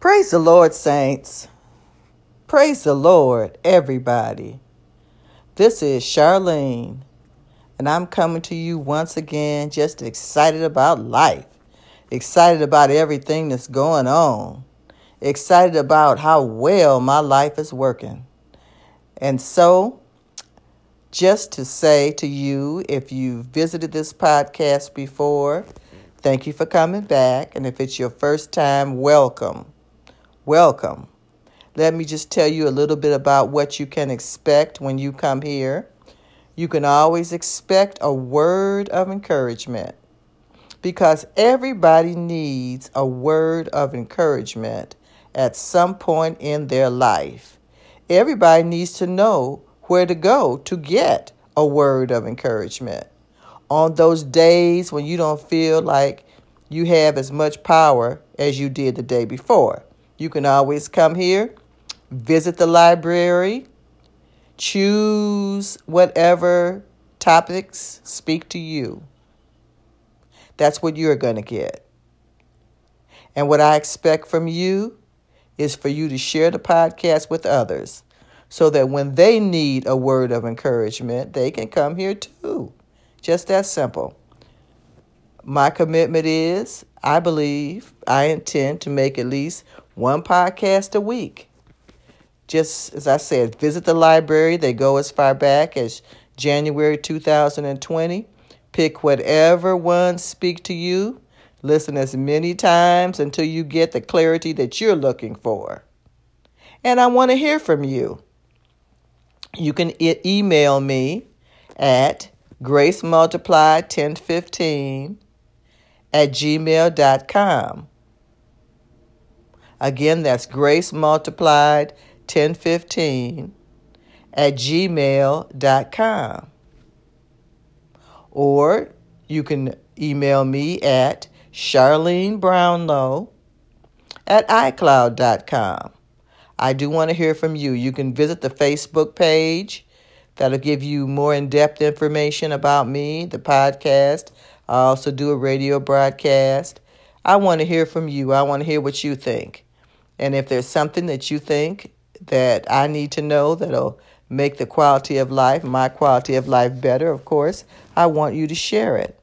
Praise the Lord, saints. Praise the Lord, everybody. This is Charlene, and I'm coming to you once again just excited about life, excited about everything that's going on, excited about how well my life is working. And so, just to say to you, if you've visited this podcast before, thank you for coming back. And if it's your first time, welcome. Welcome. Let me just tell you a little bit about what you can expect when you come here. You can always expect a word of encouragement because everybody needs a word of encouragement at some point in their life. Everybody needs to know where to go to get a word of encouragement. On those days when you don't feel like you have as much power as you did the day before. You can always come here, visit the library, choose whatever topics speak to you. That's what you're going to get. And what I expect from you is for you to share the podcast with others so that when they need a word of encouragement, they can come here too. Just that simple. My commitment is I believe I intend to make at least one podcast a week. Just as I said, visit the library. They go as far back as January 2020. Pick whatever one speak to you. Listen as many times until you get the clarity that you're looking for. And I want to hear from you. You can e- email me at gracemultiplied1015 at gmail.com. Again, that's grace multiplied 1015 at gmail.com. Or you can email me at Charlene Brownlow at iCloud.com. I do want to hear from you. You can visit the Facebook page. That'll give you more in depth information about me, the podcast. I also do a radio broadcast. I want to hear from you. I want to hear what you think. And if there's something that you think that I need to know that'll make the quality of life, my quality of life better, of course, I want you to share it.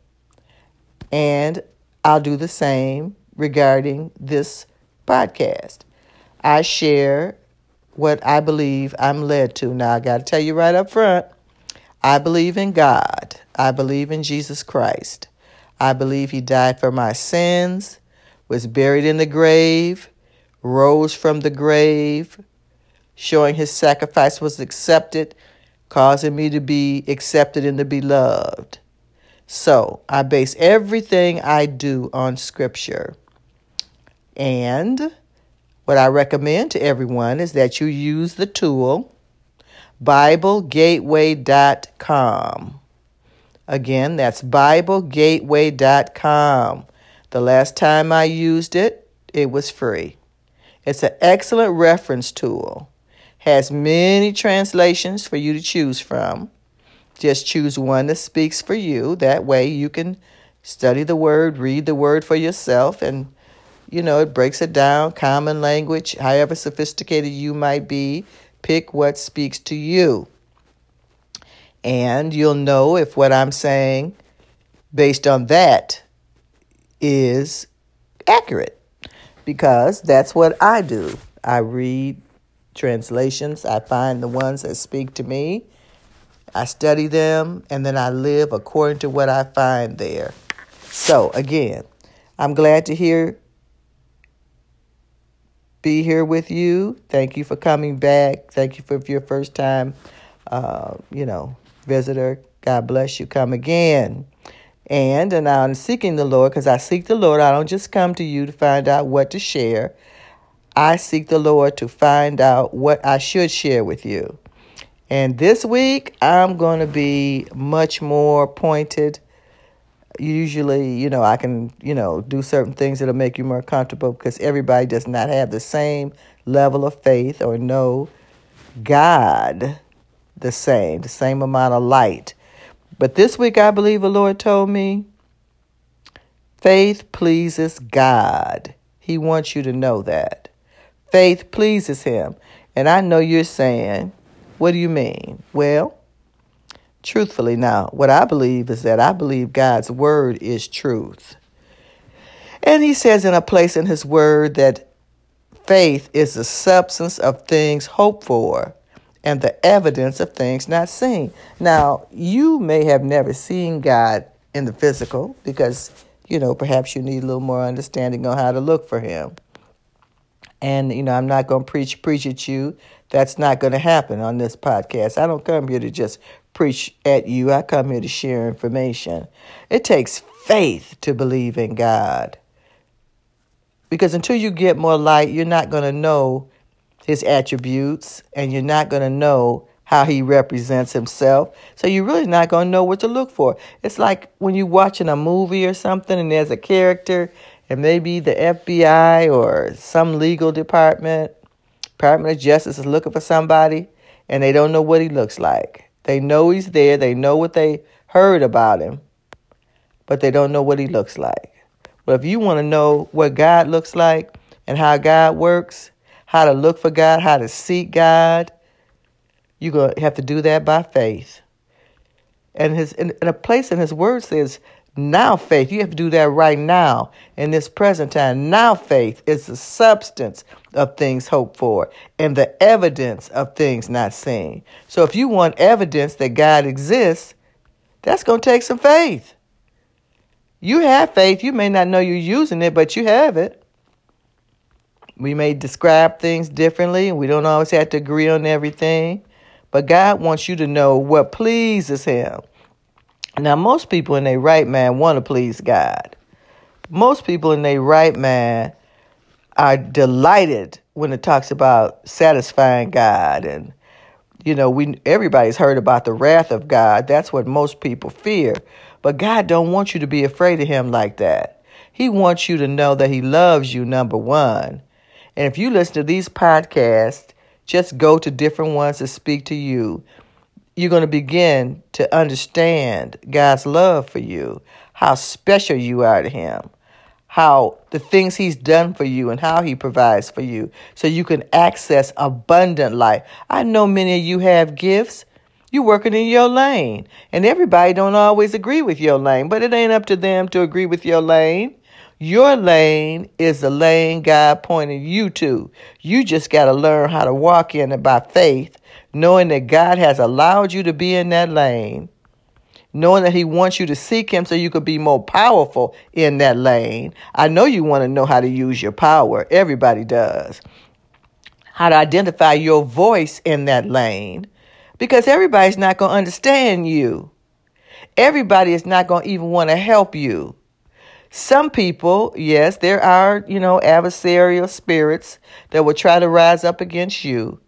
And I'll do the same regarding this podcast. I share what I believe I'm led to. Now, I got to tell you right up front I believe in God, I believe in Jesus Christ. I believe He died for my sins, was buried in the grave rose from the grave, showing his sacrifice was accepted, causing me to be accepted in the beloved. So I base everything I do on scripture. And what I recommend to everyone is that you use the tool BibleGateway.com. Again, that's BibleGateway.com. The last time I used it, it was free. It's an excellent reference tool. Has many translations for you to choose from. Just choose one that speaks for you. That way you can study the word, read the word for yourself, and you know, it breaks it down, common language, however sophisticated you might be. Pick what speaks to you. And you'll know if what I'm saying based on that is accurate because that's what I do. I read translations, I find the ones that speak to me, I study them, and then I live according to what I find there. So, again, I'm glad to hear be here with you. Thank you for coming back. Thank you for your first time, uh, you know, visitor. God bless you. Come again. And, and I'm seeking the Lord because I seek the Lord. I don't just come to you to find out what to share. I seek the Lord to find out what I should share with you. And this week, I'm going to be much more pointed. Usually, you know, I can, you know, do certain things that'll make you more comfortable because everybody does not have the same level of faith or know God the same, the same amount of light but this week, I believe the Lord told me faith pleases God. He wants you to know that. faith pleases him. And I know you're saying, what do you mean? Well, truthfully now, what I believe is that I believe God's word is truth. And he says in a place in his word that faith is the substance of things hoped for and the evidence of things not seen. Now, you may have never seen God in the physical because, you know, perhaps you need a little more understanding on how to look for him. And, you know, I'm not going to preach preach at you. That's not going to happen on this podcast. I don't come here to just preach at you. I come here to share information. It takes faith to believe in God. Because until you get more light, you're not going to know his attributes and you're not going to know how he represents himself. So you're really not going to know what to look for. It's like when you're watching a movie or something and there's a character and maybe the FBI or some legal department, Department of Justice is looking for somebody and they don't know what he looks like. They know he's there, they know what they heard about him, but they don't know what he looks like. But if you want to know what God looks like and how God works, how to look for God, how to seek God, you're going to have to do that by faith. And his in, a place in his word says, now faith. You have to do that right now in this present time. Now faith is the substance of things hoped for and the evidence of things not seen. So if you want evidence that God exists, that's going to take some faith. You have faith. You may not know you're using it, but you have it. We may describe things differently, we don't always have to agree on everything. But God wants you to know what pleases Him. Now, most people in their right mind want to please God. Most people in their right mind are delighted when it talks about satisfying God and you know we everybody's heard about the wrath of God that's what most people fear but God don't want you to be afraid of him like that. He wants you to know that he loves you, number one. And if you listen to these podcasts, just go to different ones that speak to you. You're going to begin to understand God's love for you, how special you are to him, how the things he's done for you and how he provides for you so you can access abundant life. I know many of you have gifts You're working in your lane. And everybody don't always agree with your lane, but it ain't up to them to agree with your lane. Your lane is the lane God pointed you to. You just got to learn how to walk in it by faith, knowing that God has allowed you to be in that lane, knowing that He wants you to seek Him so you could be more powerful in that lane. I know you want to know how to use your power. Everybody does. How to identify your voice in that lane because everybody's not going to understand you. Everybody is not going to even want to help you. Some people, yes, there are, you know, adversarial spirits that will try to rise up against you.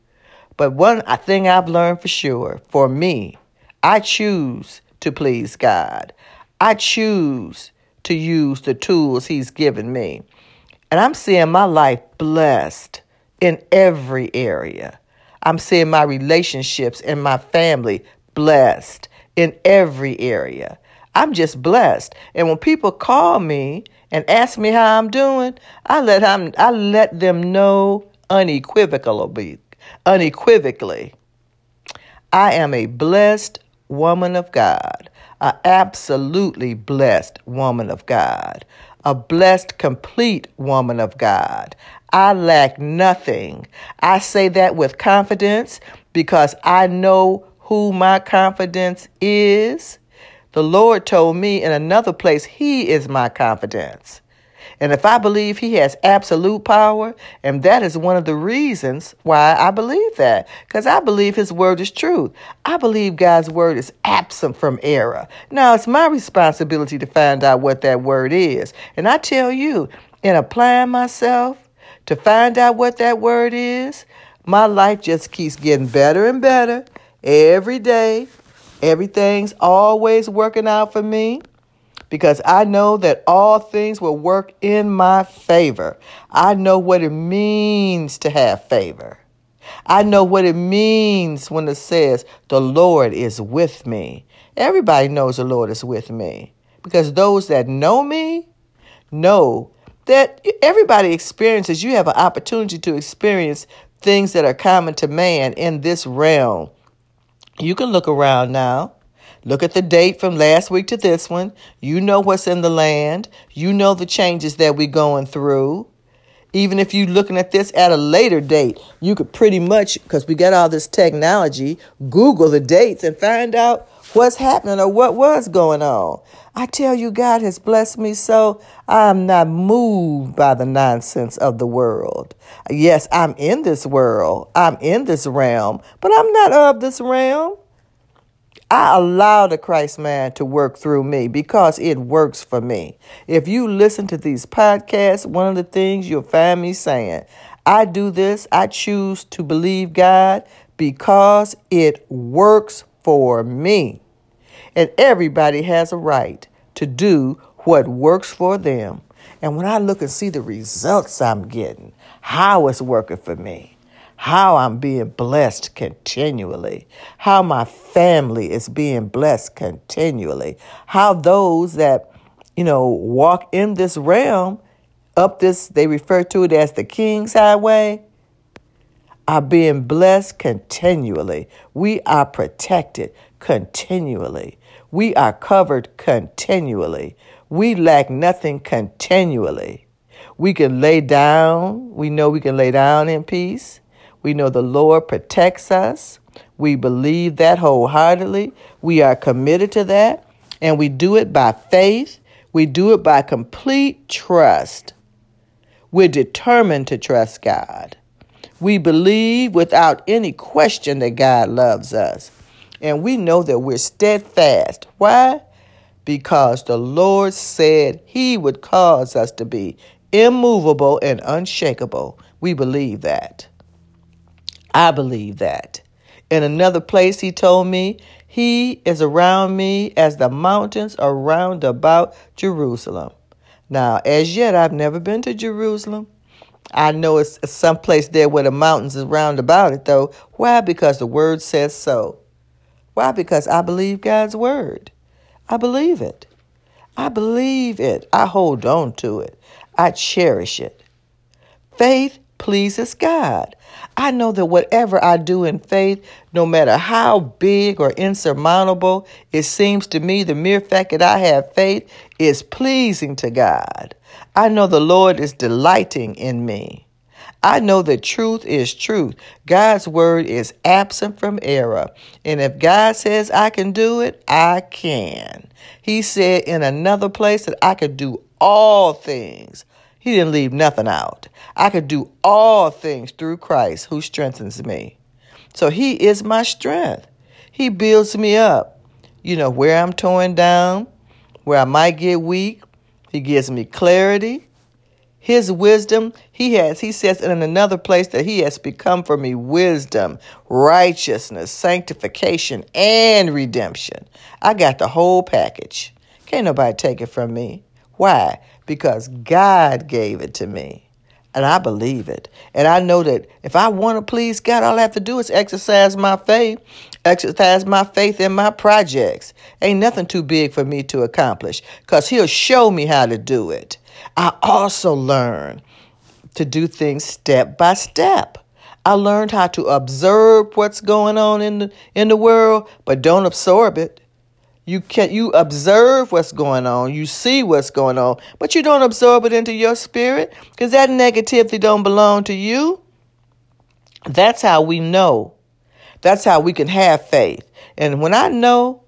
But one thing I've learned for sure, for me, I choose to please God. I choose to use the tools He's given me. And I'm seeing my life blessed in every area. I'm seeing my relationships and my family blessed in every area. I'm just blessed. And when people call me and ask me how I'm doing, I let them, I let them know unequivocally, unequivocally. I am a blessed woman of God, a absolutely blessed woman of God, a blessed complete woman of God. I lack nothing. I say that with confidence because I know who my confidence is. The Lord told me in another place, He is my confidence. And if I believe He has absolute power, and that is one of the reasons why I believe that, because I believe His word is truth. I believe God's word is absent from error. Now, it's my responsibility to find out what that word is. And I tell you, in applying myself, to find out what that word is, my life just keeps getting better and better every day. Everything's always working out for me because I know that all things will work in my favor. I know what it means to have favor. I know what it means when it says, the Lord is with me. Everybody knows the Lord is with me because those that know me know that everybody experiences. You have an opportunity to experience things that are common to man in this realm. You can look around now. Look at the date from last week to this one. You know what's in the land. You know the changes that we're going through. Even if you're looking at this at a later date, you could pretty much, because we got all this technology, Google the dates and find out what's happening or what was going on. I tell you, God has blessed me so I'm not moved by the nonsense of the world. Yes, I'm in this world, I'm in this realm, but I'm not of this realm. I allow the Christ man to work through me because it works for me. If you listen to these podcasts, one of the things you'll find me saying, I do this, I choose to believe God because it works for me. And everybody has a right to do what works for them. And when I look and see the results I'm getting, how it's working for me, how I'm being blessed continually, how my family is being blessed continually, how those that, you know, walk in this realm, up this, they refer to it as the King's Highway, are being blessed continually. We are protected continually. We are covered continually. We lack nothing continually. We can lay down. We know we can lay down in peace. We know the Lord protects us. We believe that wholeheartedly. We are committed to that. And we do it by faith. We do it by complete trust. We're determined to trust God. We believe without any question that God loves us. And we know that we're steadfast. Why? Because the Lord said He would cause us to be immovable and unshakable. We believe that. I believe that. In another place, he told me, He is around me as the mountains are around about Jerusalem. Now, as yet, I've never been to Jerusalem. I know it's some place there where the mountains is round about it, though. Why? Because the word says so. Why? Because I believe God's word. I believe it. I believe it. I hold on to it. I cherish it. Faith pleases God. I know that whatever I do in faith, no matter how big or insurmountable it seems to me, the mere fact that I have faith is pleasing to God. I know the Lord is delighting in me. I know that truth is truth. God's word is absent from error. And if God says I can do it, I can. He said in another place that I could do all things he didn't leave nothing out. I could do all things through Christ who strengthens me. So he is my strength. He builds me up. You know, where I'm torn down, where I might get weak, he gives me clarity. His wisdom, he has, he says in another place that he has become for me wisdom, righteousness, sanctification, and redemption. I got the whole package. Can't nobody take it from me. Why? Because God gave it to me. And I believe it. And I know that if I want to please God, all I have to do is exercise my faith, exercise my faith in my projects. Ain't nothing too big for me to accomplish because He'll show me how to do it. I also learn to do things step by step. I learned how to observe what's going on in the, in the world, but don't absorb it. You can you observe what's going on, you see what's going on, but you don't absorb it into your spirit because that negativity don't belong to you. That's how we know. That's how we can have faith. And when I know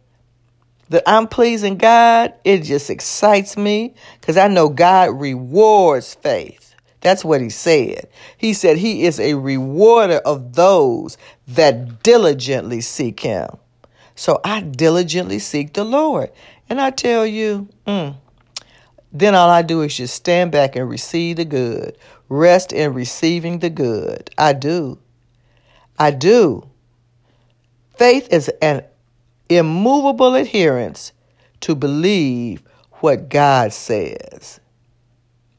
that I'm pleasing God, it just excites me because I know God rewards faith. That's what he said. He said he is a rewarder of those that diligently seek him. So I diligently seek the Lord. And I tell you, mm, then all I do is just stand back and receive the good, rest in receiving the good. I do. I do. Faith is an immovable adherence to believe what God says.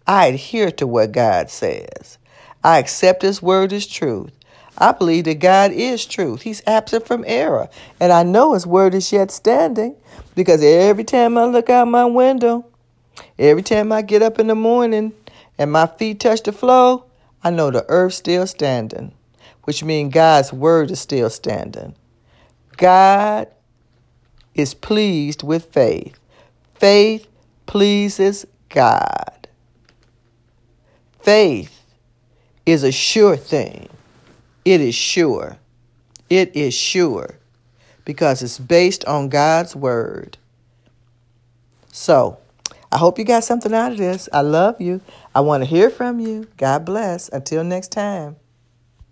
I adhere to what God says. I accept His word as truth. I believe that God is truth. He's absent from error. And I know His word is yet standing because every time I look out my window, every time I get up in the morning and my feet touch the floor, I know the earth's still standing, which means God's word is still standing. God is pleased with faith. Faith pleases God. Faith is a sure thing. It is sure. It is sure because it's based on God's word. So, I hope you got something out of this. I love you. I want to hear from you. God bless. Until next time.